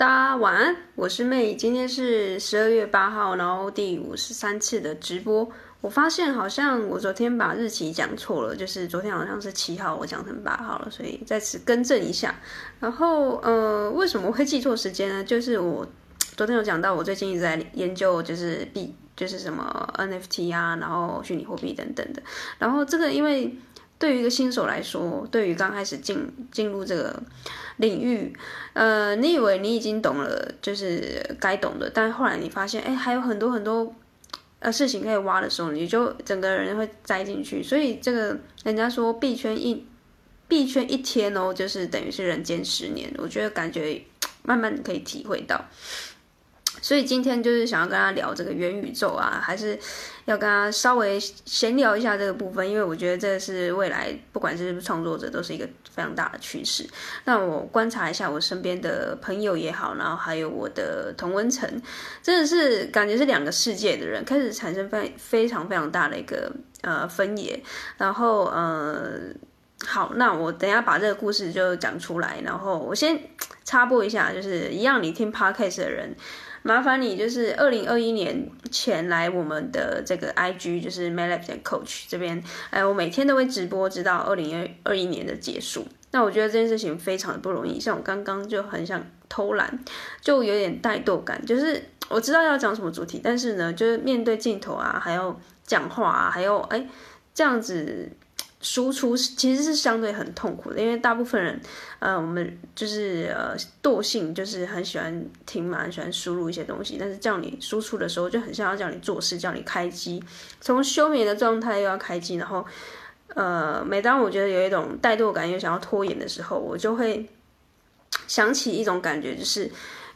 大家晚安，我是妹今天是十二月八号，然后第五十三次的直播。我发现好像我昨天把日期讲错了，就是昨天好像是七号，我讲成八号了，所以在此更正一下。然后呃，为什么会记错时间呢？就是我昨天有讲到，我最近一直在研究，就是币，就是什么 NFT 啊，然后虚拟货币等等的。然后这个因为。对于一个新手来说，对于刚开始进进入这个领域，呃，你以为你已经懂了，就是该懂的，但后来你发现，哎，还有很多很多呃事情可以挖的时候，你就整个人会栽进去。所以这个人家说币圈一币圈一天哦，就是等于是人间十年。我觉得感觉慢慢可以体会到。所以今天就是想要跟他聊这个元宇宙啊，还是要跟他稍微闲聊一下这个部分，因为我觉得这是未来不管是创作者都是一个非常大的趋势。那我观察一下我身边的朋友也好，然后还有我的同温层，真的是感觉是两个世界的人开始产生非非常非常大的一个呃分野。然后呃好，那我等下把这个故事就讲出来，然后我先插播一下，就是一样你听 Podcast 的人。麻烦你就是二零二一年前来我们的这个 IG，就是 Melab 的 Coach 这边，哎，我每天都会直播，直到二零二一年的结束。那我觉得这件事情非常的不容易，像我刚刚就很想偷懒，就有点怠惰感，就是我知道要讲什么主题，但是呢，就是面对镜头啊，还要讲话啊，还有哎这样子。输出其实是相对很痛苦的，因为大部分人，呃，我们就是呃惰性，就是很喜欢听嘛，很喜欢输入一些东西，但是叫你输出的时候，就很像要叫你做事，叫你开机，从休眠的状态又要开机，然后，呃，每当我觉得有一种怠惰感又想要拖延的时候，我就会想起一种感觉，就是。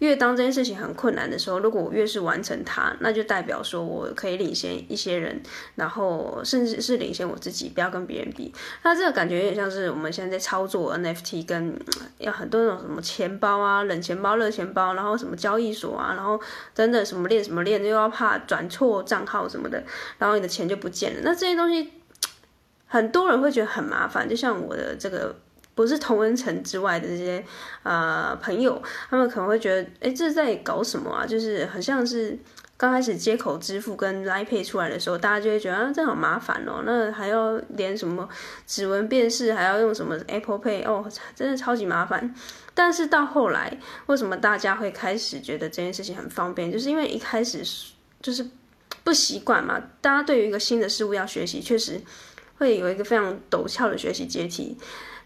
越当这件事情很困难的时候，如果我越是完成它，那就代表说我可以领先一些人，然后甚至是领先我自己，不要跟别人比。那这个感觉有点像是我们现在在操作 NFT，跟要很多那种什么钱包啊、冷钱包、热钱包，然后什么交易所啊，然后等等什么链什么链，又要怕转错账号什么的，然后你的钱就不见了。那这些东西，很多人会觉得很麻烦，就像我的这个。不是同温层之外的这些呃朋友，他们可能会觉得，哎，这是在搞什么啊？就是很像是刚开始接口支付跟 ipay 出来的时候，大家就会觉得啊，这好麻烦哦，那还要连什么指纹辨识，还要用什么 Apple Pay，哦，真的超级麻烦。但是到后来，为什么大家会开始觉得这件事情很方便？就是因为一开始就是不习惯嘛，大家对于一个新的事物要学习，确实会有一个非常陡峭的学习阶梯。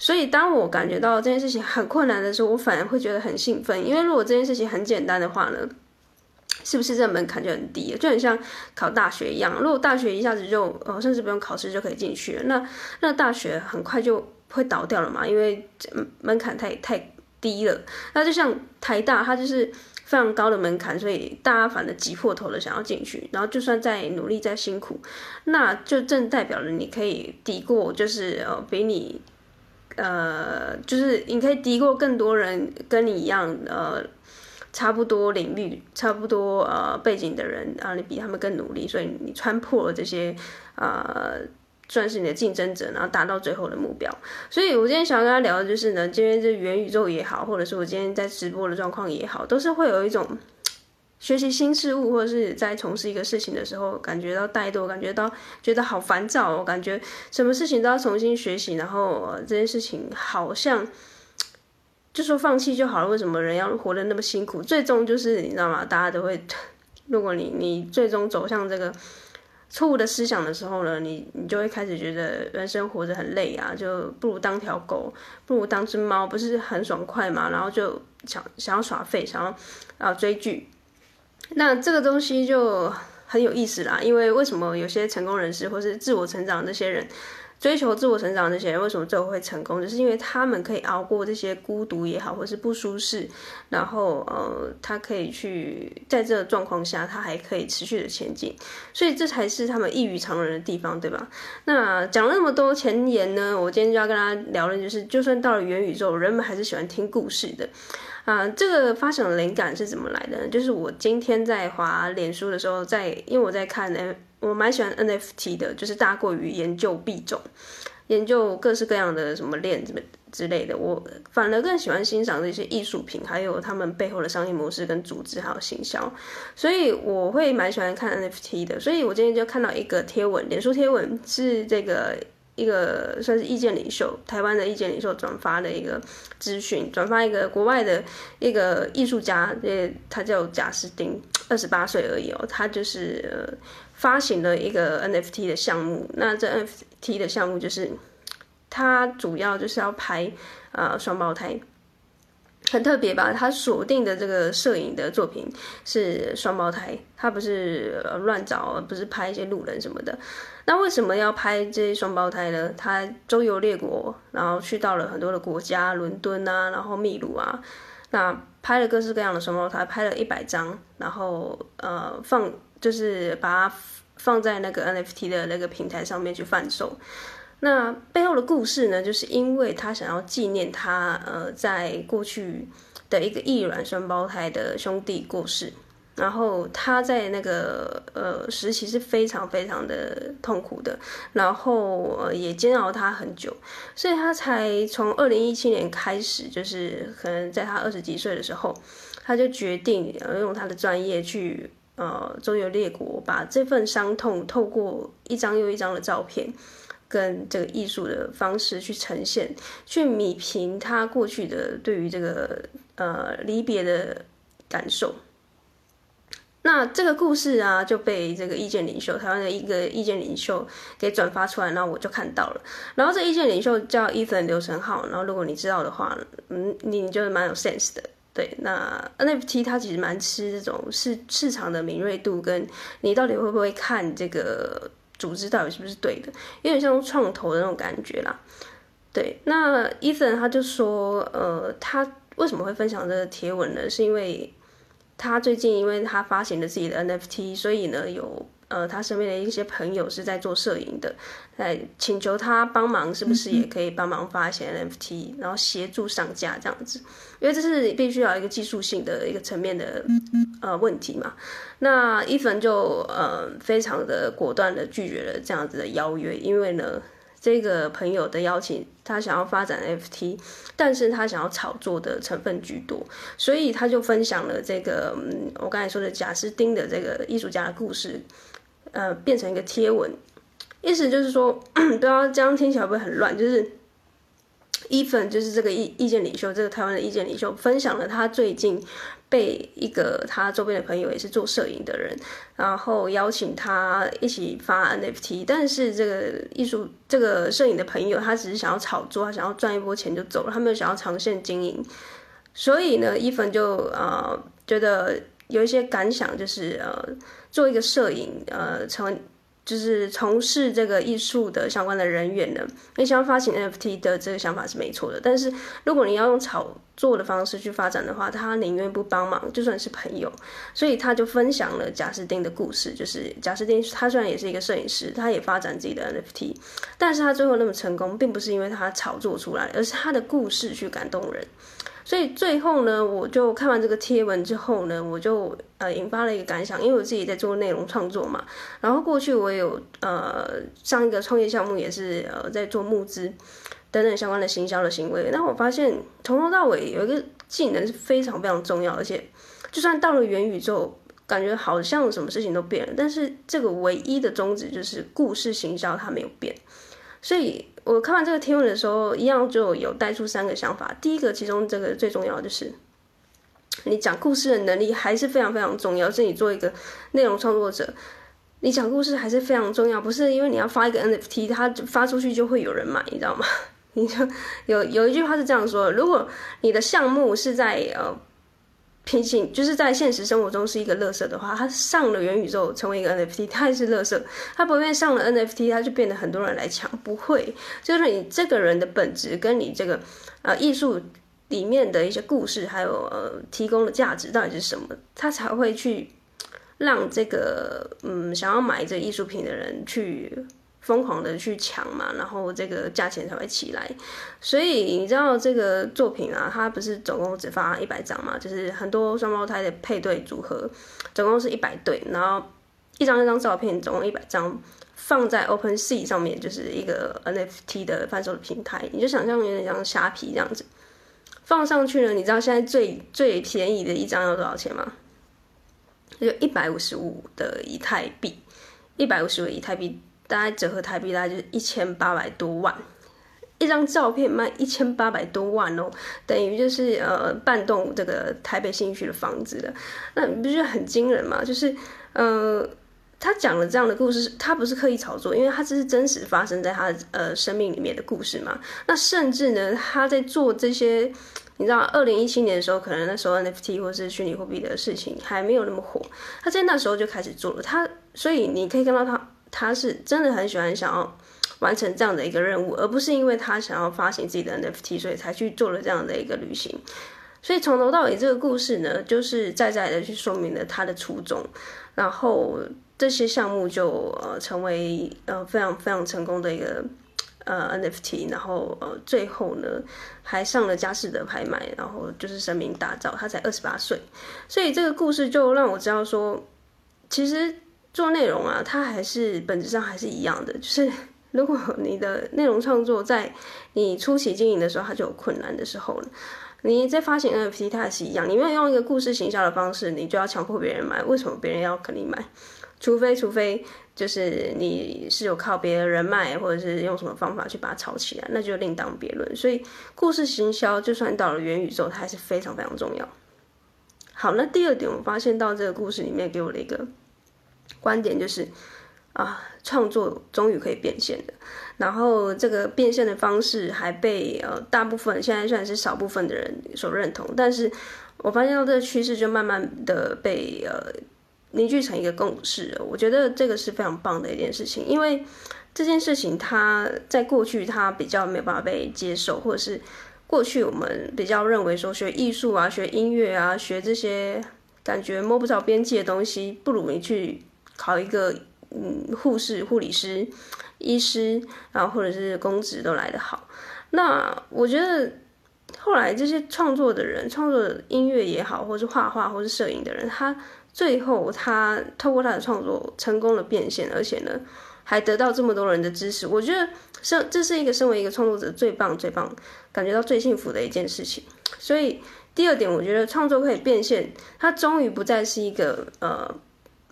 所以，当我感觉到这件事情很困难的时候，我反而会觉得很兴奋。因为如果这件事情很简单的话呢，是不是这门槛就很低？就很像考大学一样。如果大学一下子就呃，甚至不用考试就可以进去了，那那大学很快就会倒掉了嘛？因为门槛太太低了。那就像台大，它就是非常高的门槛，所以大家反正挤破头的想要进去。然后就算再努力再辛苦，那就正代表了你可以抵过，就是呃，比你。呃，就是你可以敌过更多人跟你一样，呃，差不多领域、差不多呃背景的人啊，你比他们更努力，所以你穿破了这些，呃，算是你的竞争者，然后达到最后的目标。所以我今天想要跟他聊的就是呢，今天这元宇宙也好，或者是我今天在直播的状况也好，都是会有一种。学习新事物，或者是在从事一个事情的时候，感觉到怠惰，感觉到觉得好烦躁，我感觉什么事情都要重新学习，然后这件事情好像就说放弃就好了。为什么人要活得那么辛苦？最终就是你知道吗？大家都会，如果你你最终走向这个错误的思想的时候呢，你你就会开始觉得人生活着很累啊，就不如当条狗，不如当只猫，不是很爽快嘛？然后就想想要耍废，想要啊追剧。那这个东西就很有意思啦，因为为什么有些成功人士或是自我成长这些人，追求自我成长这些人，为什么最后会成功？就是因为他们可以熬过这些孤独也好，或是不舒适，然后呃，他可以去在这个状况下，他还可以持续的前进，所以这才是他们异于常人的地方，对吧？那讲了那么多前言呢，我今天就要跟大家聊的就是，就算到了元宇宙，人们还是喜欢听故事的。啊，这个发想的灵感是怎么来的呢？就是我今天在滑脸书的时候在，因为我在看我蛮喜欢 NFT 的，就是大过于研究币种，研究各式各样的什么链，什么之类的，我反而更喜欢欣赏这些艺术品，还有他们背后的商业模式跟组织还有行销，所以我会蛮喜欢看 NFT 的。所以我今天就看到一个贴文，脸书贴文是这个一个算是意见领袖，台湾的意见领袖转发的一个资讯，转发一个国外的一个艺术家，呃，他叫贾斯汀，二十八岁而已哦，他就是呃发行了一个 NFT 的项目，那这 NFT 的项目就是。他主要就是要拍呃双胞胎，很特别吧？他锁定的这个摄影的作品是双胞胎，他不是乱找，不是拍一些路人什么的。那为什么要拍这些双胞胎呢？他周游列国，然后去到了很多的国家，伦敦啊，然后秘鲁啊，那拍了各式各样的双胞胎，拍了一百张，然后呃放就是把它放在那个 NFT 的那个平台上面去贩售。那背后的故事呢，就是因为他想要纪念他呃在过去的一个异卵双胞胎的兄弟过世，然后他在那个呃时期是非常非常的痛苦的，然后呃也煎熬他很久，所以他才从二零一七年开始，就是可能在他二十几岁的时候，他就决定呃用他的专业去呃周游列国，把这份伤痛透过一张又一张的照片。跟这个艺术的方式去呈现，去弭平他过去的对于这个呃离别的感受。那这个故事啊，就被这个意见领袖，台湾的一个意见领袖给转发出来，然后我就看到了。然后这意见领袖叫 Ethan 刘成浩，然后如果你知道的话，嗯，你就是蛮有 sense 的。对，那 NFT 它其实蛮吃这种市市场的敏锐度，跟你到底会不会看这个。组织到底是不是对的？有点像创投的那种感觉啦。对，那 Ethan 他就说，呃，他为什么会分享这个贴文呢？是因为他最近因为他发行了自己的 NFT，所以呢有。呃，他身边的一些朋友是在做摄影的，在请求他帮忙，是不是也可以帮忙发一些 NFT，然后协助上架这样子？因为这是必须要一个技术性的一个层面的呃问题嘛。那伊粉就呃非常的果断的拒绝了这样子的邀约，因为呢。这个朋友的邀请，他想要发展 NFT，但是他想要炒作的成分居多，所以他就分享了这个，嗯，我刚才说的贾斯汀的这个艺术家的故事，呃，变成一个贴文，意思就是说，不知道这样听起来会不会很乱，就是。伊粉就是这个意意见领袖，这个台湾的意见领袖分享了他最近被一个他周边的朋友也是做摄影的人，然后邀请他一起发 NFT，但是这个艺术这个摄影的朋友他只是想要炒作，他想要赚一波钱就走了，他没有想要长线经营，所以呢，伊粉就呃觉得有一些感想，就是呃做一个摄影呃成。就是从事这个艺术的相关的人员呢，你想要发行 NFT 的这个想法是没错的。但是如果你要用炒作的方式去发展的话，他宁愿不帮忙，就算是朋友。所以他就分享了贾斯汀的故事，就是贾斯汀他虽然也是一个摄影师，他也发展自己的 NFT，但是他最后那么成功，并不是因为他炒作出来，而是他的故事去感动人。所以最后呢，我就看完这个贴文之后呢，我就呃引发了一个感想，因为我自己在做内容创作嘛，然后过去我也有呃上一个创业项目也是呃在做募资等等相关的行销的行为，那我发现从头到尾有一个技能是非常非常重要，而且就算到了元宇宙，感觉好像什么事情都变了，但是这个唯一的宗旨就是故事行销它没有变，所以。我看完这个贴文的时候，一样就有带出三个想法。第一个，其中这个最重要的就是，你讲故事的能力还是非常非常重要。是你做一个内容创作者，你讲故事还是非常重要。不是因为你要发一个 NFT，它发出去就会有人买，你知道吗？你就有有一句话是这样说：如果你的项目是在呃。平行就是在现实生活中是一个垃圾的话，他上了元宇宙成为一个 NFT，他也是垃圾。他不会上了 NFT，他就变得很多人来抢，不会。就是你这个人的本质跟你这个呃艺术里面的一些故事，还有呃提供的价值到底是什么，他才会去让这个嗯想要买这艺术品的人去。疯狂的去抢嘛，然后这个价钱才会起来。所以你知道这个作品啊，它不是总共只发一百张嘛，就是很多双胞胎的配对组合，总共是一百对，然后一张一张照片，总共一百张放在 OpenSea 上面，就是一个 NFT 的贩售平台，你就想象有点像虾皮这样子，放上去了。你知道现在最最便宜的一张要多少钱吗？就一百五十五的以太币，一百五十五以太币，大概折合台币大概就是一千八百多万。一张照片卖一千八百多万哦，等于就是呃半栋这个台北新区的房子了，那你不觉得很惊人吗？就是呃，他讲了这样的故事，他不是刻意炒作，因为他这是真实发生在他呃生命里面的故事嘛。那甚至呢，他在做这些，你知道，二零一七年的时候，可能那时候 NFT 或是虚拟货币的事情还没有那么火，他在那时候就开始做了。他所以你可以看到他，他是真的很喜欢想要。完成这样的一个任务，而不是因为他想要发行自己的 NFT，所以才去做了这样的一个旅行。所以从头到尾，这个故事呢，就是在在的去说明了他的初衷。然后这些项目就呃成为呃非常非常成功的一个呃 NFT。然后呃最后呢，还上了佳士得拍卖，然后就是声名大噪。他才二十八岁，所以这个故事就让我知道说，其实做内容啊，它还是本质上还是一样的，就是。如果你的内容创作在你初期经营的时候，它就有困难的时候了。你在发行 NFT，它也是一样，你没有用一个故事行销的方式，你就要强迫别人买。为什么别人要跟你买？除非除非就是你是有靠别人人脉，或者是用什么方法去把它炒起来，那就另当别论。所以故事行销，就算到了元宇宙，它还是非常非常重要。好，那第二点，我发现到这个故事里面给我的一个观点就是。啊，创作终于可以变现的，然后这个变现的方式还被呃大部分现在算是少部分的人所认同，但是我发现到这个趋势就慢慢的被呃凝聚成一个共识。我觉得这个是非常棒的一件事情，因为这件事情它在过去它比较没有办法被接受，或者是过去我们比较认为说学艺术啊、学音乐啊、学这些感觉摸不着边际的东西，不如你去考一个。嗯，护士、护理师、医师，然后或者是公职都来得好。那我觉得后来这些创作的人，创作音乐也好，或是画画，或是摄影的人，他最后他透过他的创作成功了变现，而且呢还得到这么多人的支持。我觉得这这是一个身为一个创作者最棒、最棒，感觉到最幸福的一件事情。所以第二点，我觉得创作可以变现，它终于不再是一个呃。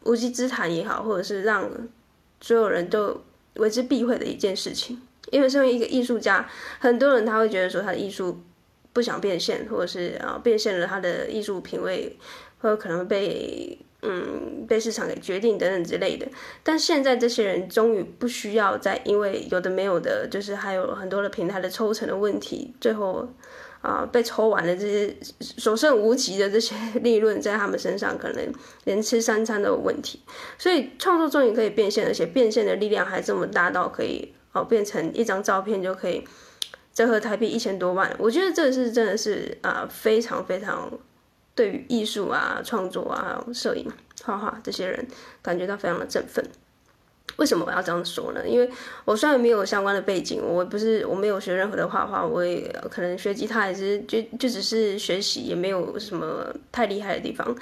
无稽之谈也好，或者是让所有人都为之避讳的一件事情。因为身为一个艺术家，很多人他会觉得说他的艺术不想变现，或者是啊变现了他的艺术品味，或者可能被嗯被市场给决定等等之类的。但现在这些人终于不需要再因为有的没有的，就是还有很多的平台的抽成的问题，最后。啊，被抽完了这些所剩无几的这些 利润，在他们身上可能连吃三餐都有问题。所以创作终于可以变现，而且变现的力量还这么大到可以哦，变成一张照片就可以折合台币一千多万。我觉得这是真的是啊，非常非常对于艺术啊、创作啊、摄影、画画这些人感觉到非常的振奋。为什么我要这样说呢？因为我虽然没有相关的背景，我不是我没有学任何的画画，我也可能学吉他也是就就只是学习，也没有什么太厉害的地方。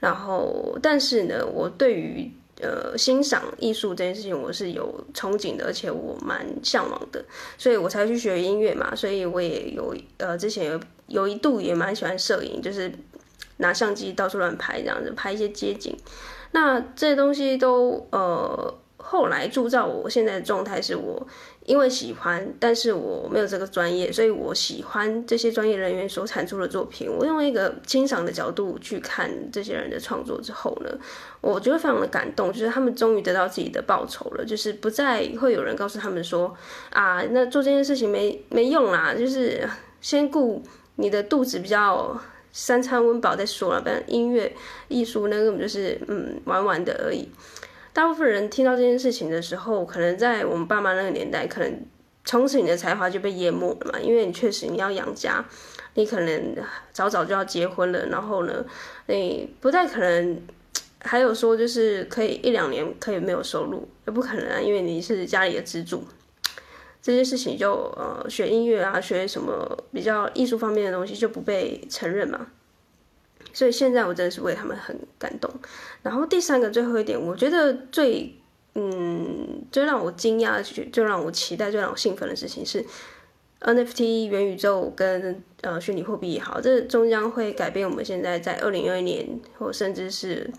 然后，但是呢，我对于呃欣赏艺术这件事情，我是有憧憬的，而且我蛮向往的，所以我才去学音乐嘛。所以我也有呃之前有有一度也蛮喜欢摄影，就是拿相机到处乱拍这样子，拍一些街景。那这些东西都呃。后来铸造我现在的状态是我因为喜欢，但是我没有这个专业，所以我喜欢这些专业人员所产出的作品。我用一个欣赏的角度去看这些人的创作之后呢，我觉得非常的感动，就是他们终于得到自己的报酬了，就是不再会有人告诉他们说啊，那做这件事情没没用啦，就是先顾你的肚子比较三餐温饱再说了，不然音乐艺术那根本就是嗯玩玩的而已。大部分人听到这件事情的时候，可能在我们爸妈那个年代，可能从此你的才华就被淹没了嘛。因为你确实你要养家，你可能早早就要结婚了，然后呢，你不太可能还有说就是可以一两年可以没有收入，也不可能啊，因为你是家里的支柱。这些事情就呃学音乐啊，学什么比较艺术方面的东西就不被承认嘛。所以现在我真的是为他们很感动。然后第三个最后一点，我觉得最嗯，最让我惊讶、最让我期待、最让我兴奋的事情是 NFT 元宇宙跟呃虚拟货币也好，这终将会改变我们现在在二零二一年或甚至是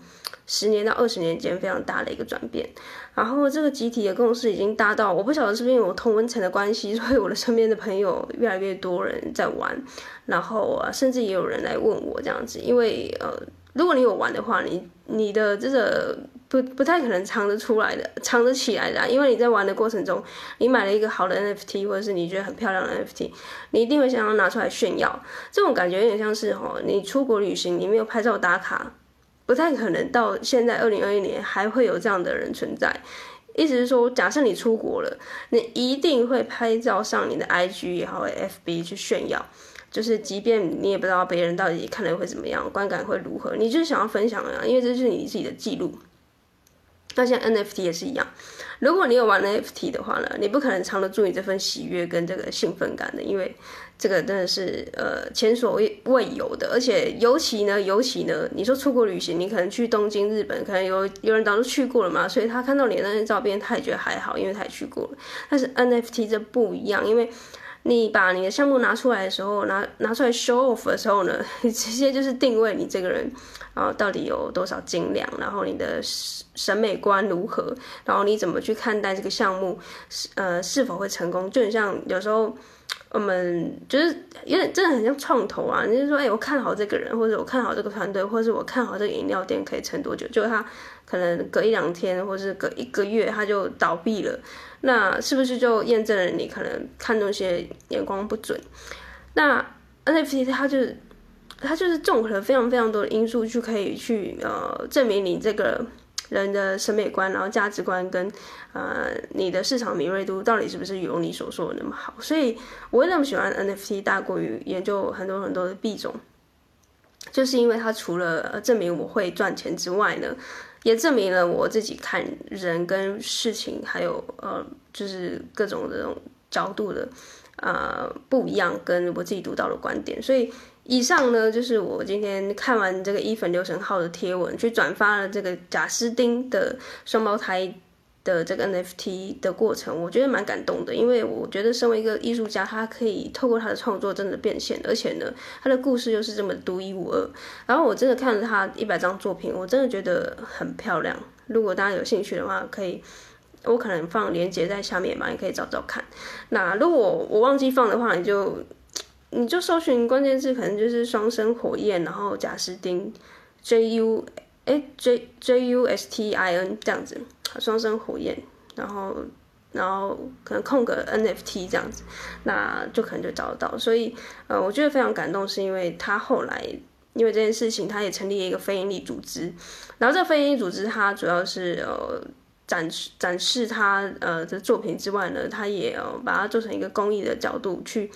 十年到二十年间非常大的一个转变。然后这个集体的共识已经达到，我不晓得是不是因为我同温层的关系，所以我的身边的朋友越来越多人在玩，然后啊，甚至也有人来问我这样子，因为呃，如果你有玩的话，你你的这个不不太可能藏得出来的，藏得起来的，因为你在玩的过程中，你买了一个好的 NFT，或者是你觉得很漂亮的 NFT，你一定会想要拿出来炫耀，这种感觉有点像是哦，你出国旅行，你没有拍照打卡。不太可能到现在二零二一年还会有这样的人存在，意思是说，假设你出国了，你一定会拍照上你的 IG 也好，FB 去炫耀，就是即便你也不知道别人到底看了会怎么样，观感会如何，你就是想要分享啊，因为这是你自己的记录。那像 NFT 也是一样，如果你有玩 NFT 的话呢，你不可能藏得住你这份喜悦跟这个兴奋感的，因为。这个真的是呃前所未未有的，而且尤其呢，尤其呢，你说出国旅行，你可能去东京、日本，可能有有人早就去过了嘛，所以他看到你的那些照片，他也觉得还好，因为他也去过了。但是 NFT 这不一样，因为你把你的项目拿出来的时候，拿拿出来 show off 的时候呢，你 直接就是定位你这个人啊，到底有多少斤两，然后你的审美观如何，然后你怎么去看待这个项目，呃，是否会成功，就很像有时候。我们就是有点真的很像创投啊，就是说，哎、我看好这个人，或者我看好这个团队，或者是我看好这个饮料店可以撑多久？就他可能隔一两天，或是隔一个月，他就倒闭了，那是不是就验证了你可能看东西眼光不准？那 NFT 它就是它就是综合了非常非常多的因素，去可以去呃证明你这个。人的审美观，然后价值观跟，呃，你的市场敏锐度到底是不是有你所说的那么好？所以我会那么喜欢 NFT 大过于研究很多很多的币种，就是因为它除了证明我会赚钱之外呢，也证明了我自己看人跟事情，还有呃，就是各种这种角度的，呃，不一样，跟我自己读到的观点，所以。以上呢，就是我今天看完这个伊粉流程号的贴文，去转发了这个贾斯汀的双胞胎的这个 NFT 的过程，我觉得蛮感动的，因为我觉得身为一个艺术家，他可以透过他的创作真的变现，而且呢，他的故事又是这么独一无二。然后我真的看了他一百张作品，我真的觉得很漂亮。如果大家有兴趣的话，可以，我可能放链接在下面吧，你可以找找看。那如果我忘记放的话，你就。你就搜寻关键字，可能就是双生火焰，然后贾斯汀，J U 哎 J J U S T I N 这样子，双生火焰，然后然后可能空格 N F T 这样子，那就可能就找得到。所以呃，我觉得非常感动，是因为他后来因为这件事情，他也成立了一个非营利组织，然后这个非营利组织它主要是呃展示展示他呃的作品之外呢，他也呃把它做成一个公益的角度去。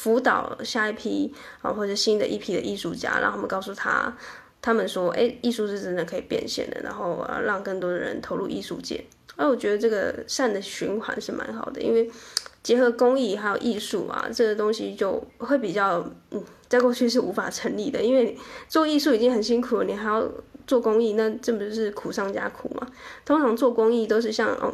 辅导下一批啊，或者新的一批的艺术家，让他们告诉他，他们说，哎，艺术是真的可以变现的，然后啊，让更多的人投入艺术界。那我觉得这个善的循环是蛮好的，因为结合公益还有艺术啊，这个东西就会比较，嗯，在过去是无法成立的，因为做艺术已经很辛苦了，你还要做公益，那这不是苦上加苦嘛？通常做公益都是像哦。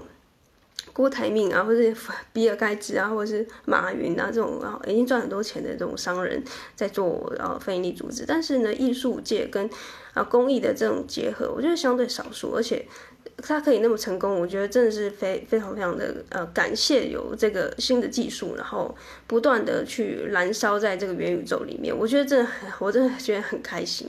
郭台铭啊，或者是 比尔盖茨啊，或者是马云啊，这种啊已经赚很多钱的这种商人，在做呃非营利组织。但是呢，艺术界跟啊公益的这种结合，我觉得相对少数，而且它可以那么成功，我觉得真的是非非常非常的呃感谢有这个新的技术，然后不断的去燃烧在这个元宇宙里面。我觉得真的，我真的觉得很开心。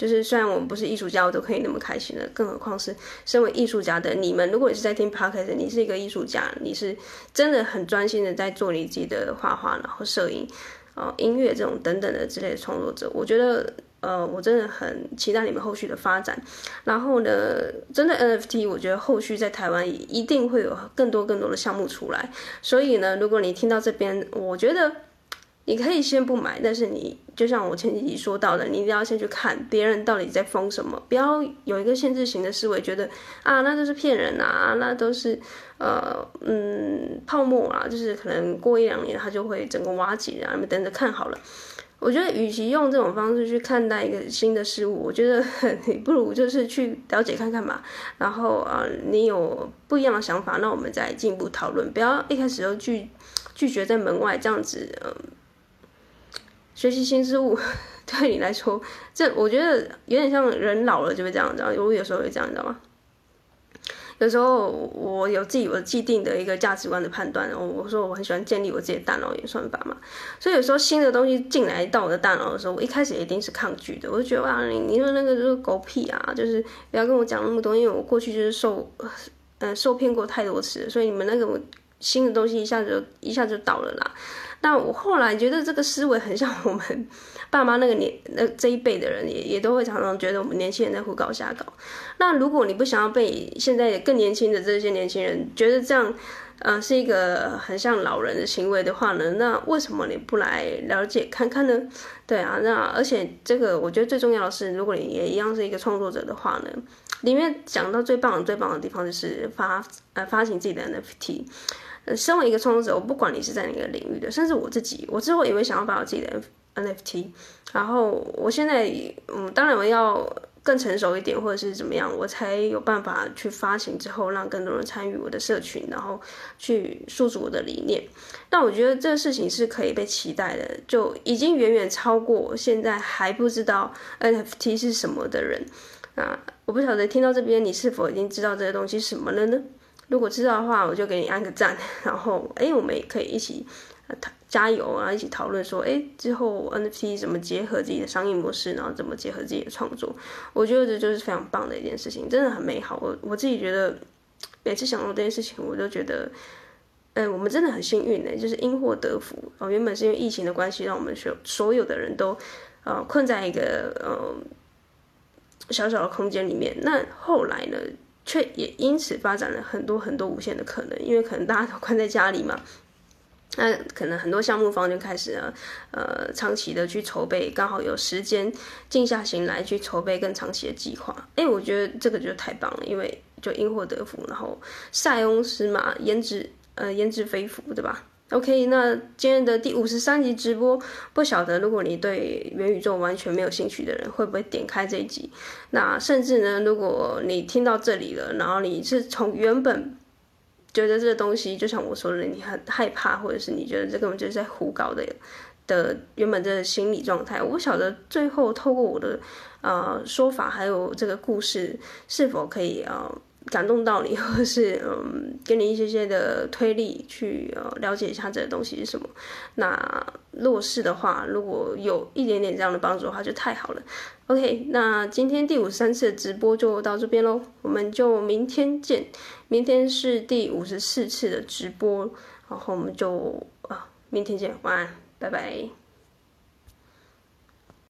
就是虽然我们不是艺术家，我都可以那么开心的，更何况是身为艺术家的你们。如果你是在听 podcast，你是一个艺术家，你是真的很专心的在做你自己的画画，然后摄影、呃音乐这种等等的之类的创作者，我觉得呃我真的很期待你们后续的发展。然后呢，真的 NFT，我觉得后续在台湾一定会有更多更多的项目出来。所以呢，如果你听到这边，我觉得。你可以先不买，但是你就像我前几集说到的，你一定要先去看别人到底在疯什么，不要有一个限制型的思维，觉得啊，那都是骗人啊，那都是呃嗯泡沫啊，就是可能过一两年它就会整个瓦解啊，你们等着看好了。我觉得，与其用这种方式去看待一个新的事物，我觉得 你不如就是去了解看看嘛。然后啊，你有不一样的想法，那我们再进一步讨论。不要一开始就拒拒绝在门外这样子。嗯，学习新事物 对你来说，这我觉得有点像人老了就会这样，知道？我有时候会这样，你知道吗？有时候我有自己有既定的一个价值观的判断，我我说我很喜欢建立我自己的大脑演算法嘛，所以有时候新的东西进来到我的大脑的时候，我一开始一定是抗拒的，我就觉得哇，你你说那个就是狗屁啊，就是不要跟我讲那么多，因为我过去就是受呃受骗过太多次，所以你们那个新的东西一下子就一下就倒了啦。但我后来觉得这个思维很像我们 爸妈那个年那这一辈的人也，也也都会常常觉得我们年轻人在胡搞瞎搞。那如果你不想要被现在更年轻的这些年轻人觉得这样，呃，是一个很像老人的行为的话呢，那为什么你不来了解看看呢？对啊，那而且这个我觉得最重要的是，如果你也一样是一个创作者的话呢，里面讲到最棒最棒的地方就是发呃发行自己的 NFT。身为一个创作者，我不管你是在哪个领域的，甚至我自己，我之后也会想要发我自己的 NFT。然后我现在，嗯，当然我要更成熟一点，或者是怎么样，我才有办法去发行之后，让更多人参与我的社群，然后去诉诸我的理念。但我觉得这个事情是可以被期待的，就已经远远超过现在还不知道 NFT 是什么的人那！我不晓得听到这边，你是否已经知道这些东西什么了呢？如果知道的话，我就给你按个赞，然后哎，我们也可以一起加油啊，一起讨论说，哎，之后 NFT 怎么结合自己的商业模式，然后怎么结合自己的创作，我觉得这就是非常棒的一件事情，真的很美好。我我自己觉得，每次想到这件事情，我都觉得，哎，我们真的很幸运呢，就是因祸得福哦。原本是因为疫情的关系，让我们所所有的人都呃困在一个呃小小的空间里面，那后来呢？却也因此发展了很多很多无限的可能，因为可能大家都关在家里嘛，那可能很多项目方就开始，呃，长期的去筹备，刚好有时间静下心来去筹备更长期的计划。哎，我觉得这个就太棒了，因为就因祸得福，然后塞翁失马，焉知呃焉知非福，对吧？OK，那今天的第五十三集直播，不晓得如果你对元宇宙完全没有兴趣的人，会不会点开这一集？那甚至呢，如果你听到这里了，然后你是从原本觉得这个东西，就像我说的，你很害怕，或者是你觉得这根本就是在胡搞的的原本的心理状态，我不晓得最后透过我的呃说法，还有这个故事，是否可以呃。感动到你，或是嗯，给你一些些的推力去呃了解一下这个东西是什么。那若是的话，如果有一点点这样的帮助的话，就太好了。OK，那今天第五十三次的直播就到这边喽，我们就明天见。明天是第五十四次的直播，然后我们就啊，明天见，晚安，拜拜。